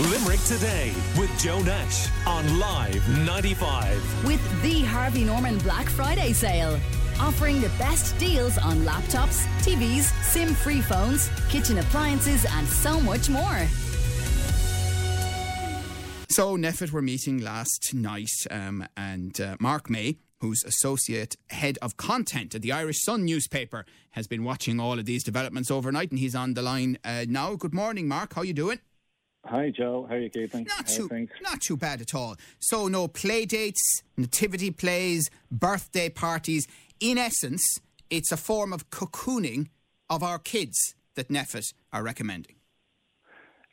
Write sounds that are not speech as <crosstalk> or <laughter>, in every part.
Limerick Today with Joe Nash on Live 95. With the Harvey Norman Black Friday sale. Offering the best deals on laptops, TVs, SIM free phones, kitchen appliances, and so much more. So, NPHET were meeting last night, um, and uh, Mark May, who's associate head of content at the Irish Sun newspaper, has been watching all of these developments overnight, and he's on the line uh, now. Good morning, Mark. How you doing? Hi, Joe. How are you keeping? Not How too, things? not too bad at all. So, no play dates, nativity plays, birthday parties. In essence, it's a form of cocooning of our kids that NPHET are recommending.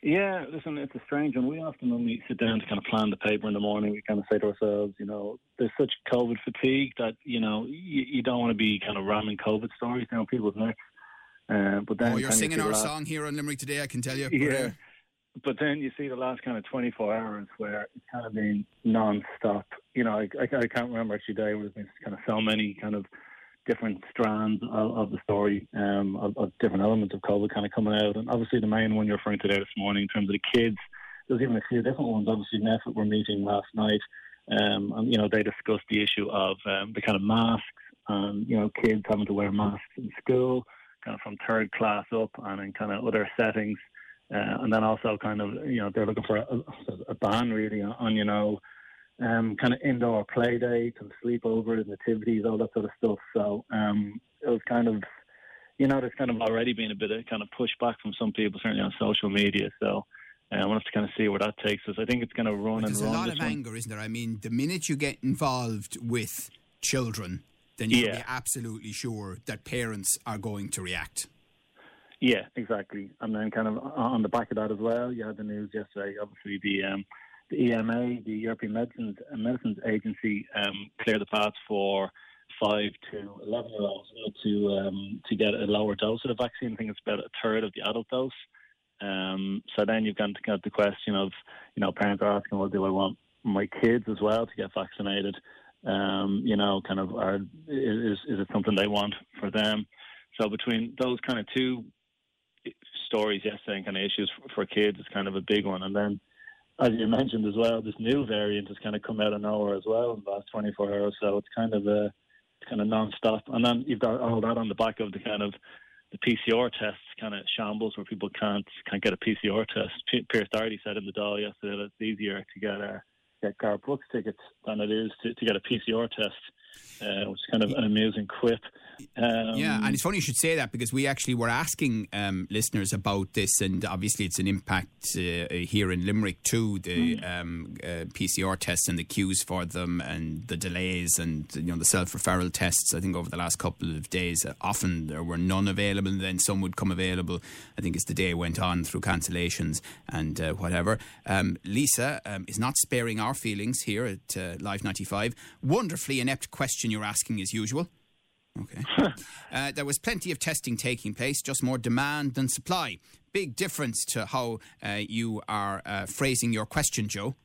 Yeah, listen, it's a strange one. We often, when we sit down to kind of plan the paper in the morning, we kind of say to ourselves, you know, there's such COVID fatigue that, you know, you, you don't want to be kind of ramming COVID stories down people's necks. Uh, but then Oh, you're singing our last- song here on Limerick today, I can tell you. Yeah. But then you see the last kind of 24 hours where it's kind of been non-stop. You know, I, I, I can't remember actually day where there's been kind of so many kind of different strands of, of the story, um, of, of different elements of COVID kind of coming out. And obviously the main one you're referring to there this morning in terms of the kids, there's even a few different ones. Obviously, NPHET were meeting last night, um, and, you know, they discussed the issue of um, the kind of masks and, you know, kids having to wear masks in school, kind of from third class up and in kind of other settings. Uh, and then also kind of, you know, they're looking for a, a ban really on, on, you know, um, kind of indoor play dates and sleepovers, activities, all that sort of stuff. So um, it was kind of, you know, there's kind of already been a bit of kind of pushback from some people, certainly on social media. So uh, we'll have to kind of see where that takes us. I think it's going to run and run. There's a lot of one. anger, isn't there? I mean, the minute you get involved with children, then you can Yeah. be absolutely sure that parents are going to react. Yeah, exactly. And then kind of on the back of that as well, you had the news yesterday. Obviously, the um, the EMA, the European Medicines uh, Medicines Agency, um, cleared the path for five to eleven year olds to um, to get a lower dose of the vaccine. I think it's about a third of the adult dose. Um, so then you've got to the question of, you know, parents are asking, well, do I want my kids as well to get vaccinated? Um, you know, kind of, are, is is it something they want for them? So between those kind of two stories yesterday and kind of issues for, for kids is kind of a big one. And then, as you mentioned as well, this new variant has kind of come out of nowhere as well in the last 24 hours. So it's kind of a it's kind of non-stop. And then you've got all that on the back of the kind of the PCR tests kind of shambles where people can't can't get a PCR test. P- Pearse Doherty said in the Dáil yesterday that it's easier to get a get Garth Brooks tickets than it is to, to get a PCR test, uh, which is kind of an amusing quip. Um, Yeah, and it's funny you should say that because we actually were asking um, listeners about this, and obviously it's an impact uh, here in Limerick too. The um, uh, PCR tests and the queues for them, and the delays, and you know the self-referral tests. I think over the last couple of days, uh, often there were none available, and then some would come available. I think as the day went on through cancellations and uh, whatever. Um, Lisa um, is not sparing our feelings here at uh, Live 95. Wonderfully inept question you're asking as usual. Okay. <laughs> uh, there was plenty of testing taking place, just more demand than supply. Big difference to how uh, you are uh, phrasing your question, Joe.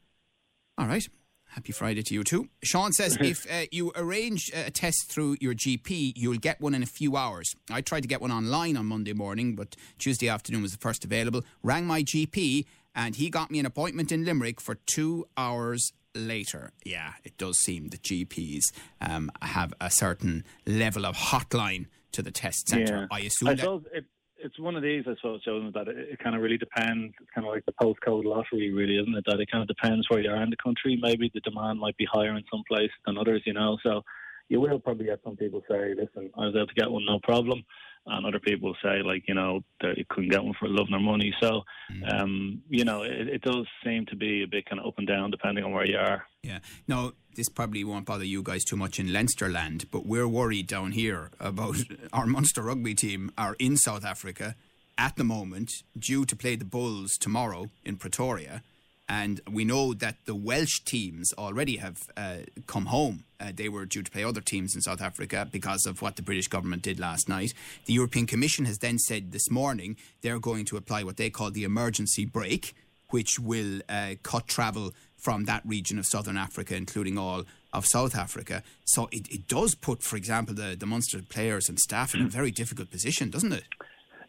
All right. Happy Friday to you too. Sean says <laughs> if uh, you arrange a test through your GP, you'll get one in a few hours. I tried to get one online on Monday morning, but Tuesday afternoon was the first available. Rang my GP, and he got me an appointment in Limerick for two hours later. Yeah, it does seem that GPs um, have a certain level of hotline to the test centre. I assume I that. suppose it, it's one of these, I suppose, Joe, that it, it kind of really depends. It's kind of like the postcode lottery, really, isn't it? That it kind of depends where you are in the country. Maybe the demand might be higher in some place than others, you know. So you will probably get some people say, listen, I was able to get one, no problem. And other people say, like, you know, that you couldn't get one for love nor money. So, Mm. um, you know, it, it does seem to be a bit kind of up and down depending on where you are. Yeah. Now, this probably won't bother you guys too much in Leinsterland, but we're worried down here about <laughs> our Munster rugby team are in South Africa at the moment, due to play the Bulls tomorrow in Pretoria. And we know that the Welsh teams already have uh, come home. Uh, they were due to play other teams in South Africa because of what the British government did last night. The European Commission has then said this morning they're going to apply what they call the emergency brake, which will uh, cut travel from that region of southern Africa, including all of South Africa. So it, it does put, for example, the, the Munster players and staff in a very difficult position, doesn't it?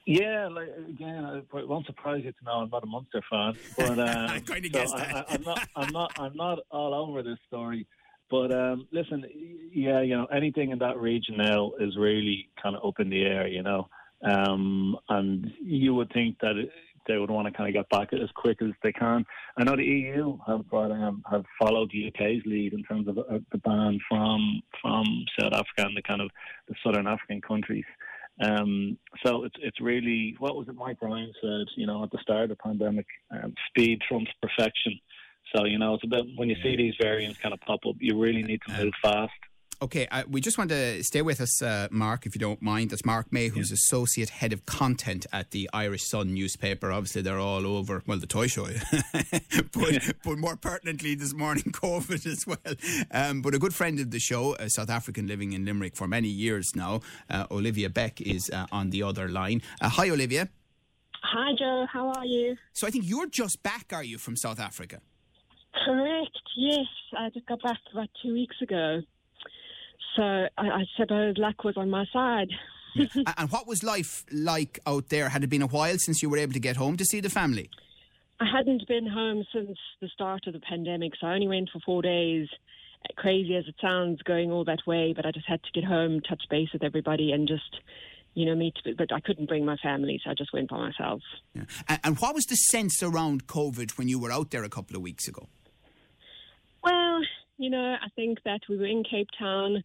Yeah, like again, it won't surprise you to know I'm not a Munster fan, but <laughs> um, I kind of so guessed I, that. I, I'm not, I'm not, I'm not all over this story. But um, listen, yeah, you know, anything in that region now is really kind of up in the air, you know, um, and you would think that it, they would want to kind of get back as quick as they can. I know the EU have brought, um, have followed the UK's lead in terms of uh, the ban from from South Africa and the kind of the southern African countries. Um, so it's it's really what was it Mike Ryan said, you know, at the start of the pandemic, um, speed trumps perfection. So you know, it's about when you see these variants kind of pop up, you really need to move fast. Okay, uh, we just want to stay with us, uh, Mark, if you don't mind. That's Mark May, who's Associate Head of Content at the Irish Sun newspaper. Obviously, they're all over, well, the toy show, <laughs> but, but more pertinently this morning, <laughs> COVID as well. Um, but a good friend of the show, a South African living in Limerick for many years now, uh, Olivia Beck, is uh, on the other line. Uh, hi, Olivia. Hi, Joe. How are you? So I think you're just back, are you, from South Africa? Correct. Yes, I just got back about two weeks ago. So I, I suppose oh, luck was on my side. <laughs> A- and what was life like out there? Had it been a while since you were able to get home to see the family? I hadn't been home since the start of the pandemic, so I only went for four days. Crazy as it sounds, going all that way, but I just had to get home, touch base with everybody, and just, you know, meet. But I couldn't bring my family, so I just went by myself. Yeah. And, and what was the sense around COVID when you were out there a couple of weeks ago? Well, you know, I think that we were in Cape Town.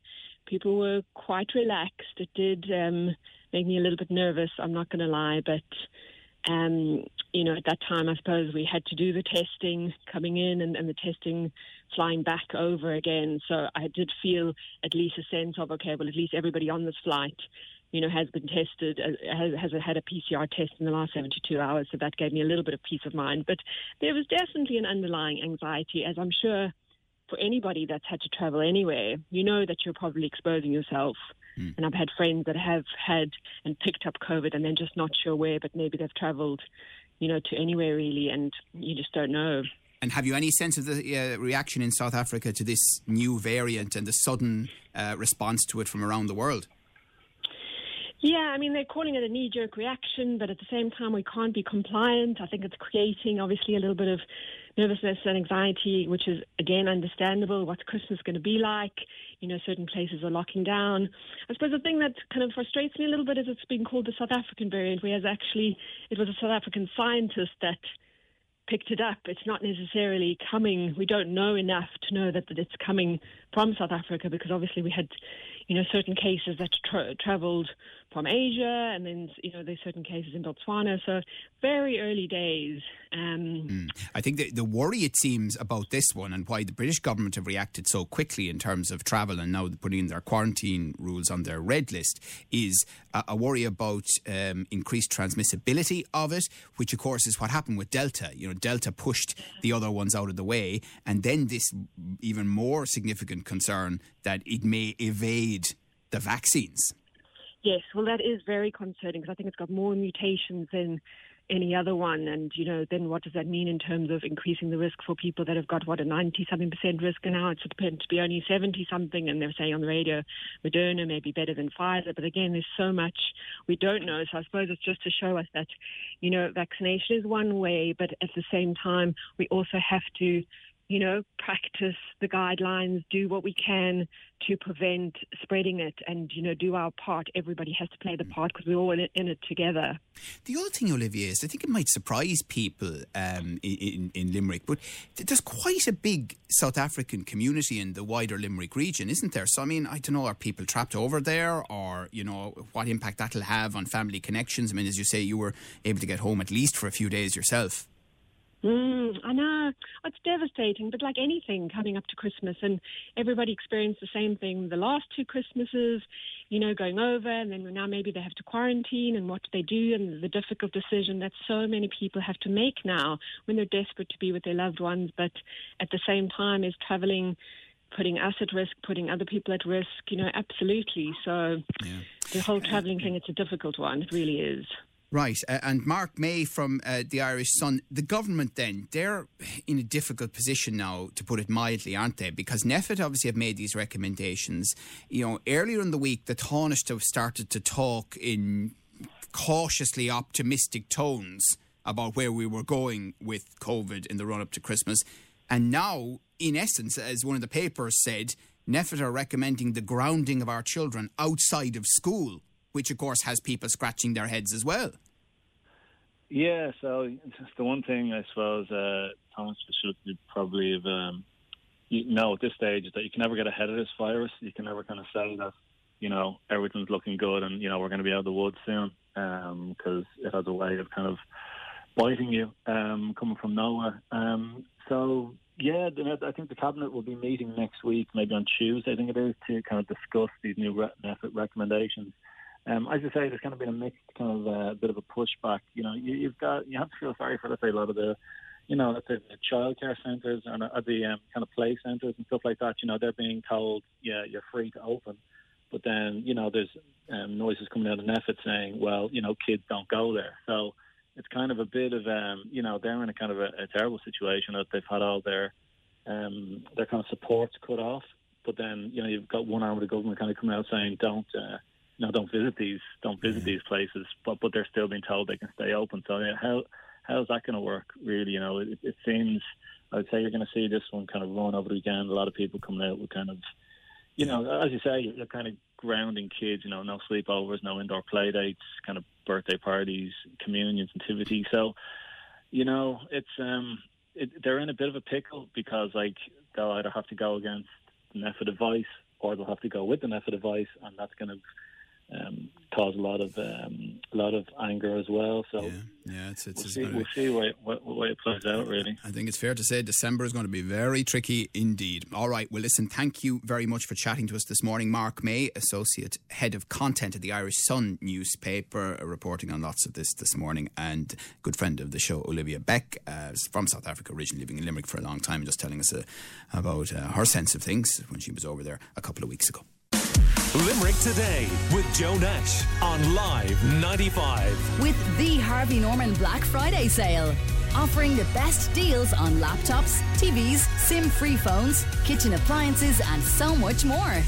People were quite relaxed. It did um, make me a little bit nervous, I'm not going to lie. But, um, you know, at that time, I suppose we had to do the testing coming in and, and the testing flying back over again. So I did feel at least a sense of, okay, well, at least everybody on this flight you know, has been tested, uh, has, has had a PCR test in the last 72 hours. So that gave me a little bit of peace of mind. But there was definitely an underlying anxiety, as I'm sure for anybody that's had to travel anywhere, you know that you're probably exposing yourself. Mm. And I've had friends that have had and picked up COVID and then just not sure where, but maybe they've traveled, you know, to anywhere really, and you just don't know. And have you any sense of the uh, reaction in South Africa to this new variant and the sudden uh, response to it from around the world? Yeah, I mean, they're calling it a knee jerk reaction, but at the same time, we can't be compliant. I think it's creating, obviously, a little bit of nervousness and anxiety, which is, again, understandable. What's Christmas going to be like? You know, certain places are locking down. I suppose the thing that kind of frustrates me a little bit is it's being called the South African variant, whereas actually it was a South African scientist that picked it up. It's not necessarily coming. We don't know enough to know that, that it's coming from South Africa because obviously we had, you know, certain cases that tra- travelled from Asia, and then you know there's certain cases in Botswana. So very early days. Um, mm. I think the, the worry it seems about this one and why the British government have reacted so quickly in terms of travel and now putting in their quarantine rules on their red list is a, a worry about um, increased transmissibility of it, which of course is what happened with Delta. You know, Delta pushed the other ones out of the way, and then this even more significant concern that it may evade the vaccines. Yes, well, that is very concerning because I think it's got more mutations than any other one. And, you know, then what does that mean in terms of increasing the risk for people that have got, what, a 90 something percent risk? And now it's supposed to be only 70 something. And they're saying on the radio, Moderna may be better than Pfizer. But again, there's so much we don't know. So I suppose it's just to show us that, you know, vaccination is one way, but at the same time, we also have to you know, practice the guidelines, do what we can to prevent spreading it, and you know, do our part. Everybody has to play the part because we're all in it, in it, together. The other thing, Olivia, is I think it might surprise people um, in, in, in Limerick, but there's quite a big South African community in the wider Limerick region, isn't there? So, I mean, I don't know, are people trapped over there, or you know, what impact that'll have on family connections? I mean, as you say, you were able to get home at least for a few days yourself. Mm, I know. It's devastating, but like anything coming up to Christmas, and everybody experienced the same thing the last two Christmases, you know, going over, and then now maybe they have to quarantine, and what do they do, and the difficult decision that so many people have to make now when they're desperate to be with their loved ones, but at the same time is traveling putting us at risk, putting other people at risk, you know, absolutely. So yeah. the whole travelling thing, it's a difficult one. It really is. Right, uh, and Mark May from uh, the Irish Sun. The government, then, they're in a difficult position now, to put it mildly, aren't they? Because NPHET obviously have made these recommendations. You know, earlier in the week, the Taoiseach have started to talk in cautiously optimistic tones about where we were going with COVID in the run up to Christmas. And now, in essence, as one of the papers said, NPHET are recommending the grounding of our children outside of school, which of course has people scratching their heads as well. Yeah, so the one thing I suppose uh, Thomas should probably have um, you know at this stage is that you can never get ahead of this virus. You can never kind of say that you know everything's looking good and you know we're going to be out of the woods soon because um, it has a way of kind of biting you um, coming from nowhere. Um, so yeah, I think the cabinet will be meeting next week, maybe on Tuesday. I think it is to kind of discuss these new NPHET recommendations. Um, as you say, there's kind of been a mixed kind of uh, bit of a pushback. You know, you, have got you have to feel sorry for let's say a lot of the, you know, let's say the childcare centres and uh, the um, kind of play centres and stuff like that. You know, they're being told, yeah, you're free to open, but then you know there's um, noises coming out of NPHET saying, well, you know, kids don't go there. So it's kind of a bit of, um, you know, they're in a kind of a, a terrible situation that they've had all their um, their kind of supports cut off. But then, you know, you've got one arm of the government kind of coming out saying, don't, uh, you know, don't visit these, don't visit these places. But but they're still being told they can stay open. So yeah, how how is that going to work? Really, you know, it, it seems. I'd say you're going to see this one kind of run over the weekend. A lot of people coming out with kind of, you know, as you say, you're kind of grounding kids. You know, no sleepovers, no indoor play dates, kind of birthday parties, communions, nativity. So, you know, it's um, it, they're in a bit of a pickle because like they'll either have to go against the NPHET advice or they'll have to go with the NPHET advice, and that's going to um, cause a lot of um, a lot of anger as well. So yeah, yeah it's, it's, we'll, see, we'll see what, what, what, way it plays out. Really, I think it's fair to say December is going to be very tricky indeed. All right, well, listen, thank you very much for chatting to us this morning, Mark May, associate head of content at the Irish Sun newspaper, reporting on lots of this this morning, and good friend of the show, Olivia Beck, uh, from South Africa, originally living in Limerick for a long time, just telling us uh, about uh, her sense of things when she was over there a couple of weeks ago. Limerick Today with Joe Nash on Live 95. With the Harvey Norman Black Friday sale. Offering the best deals on laptops, TVs, SIM free phones, kitchen appliances, and so much more.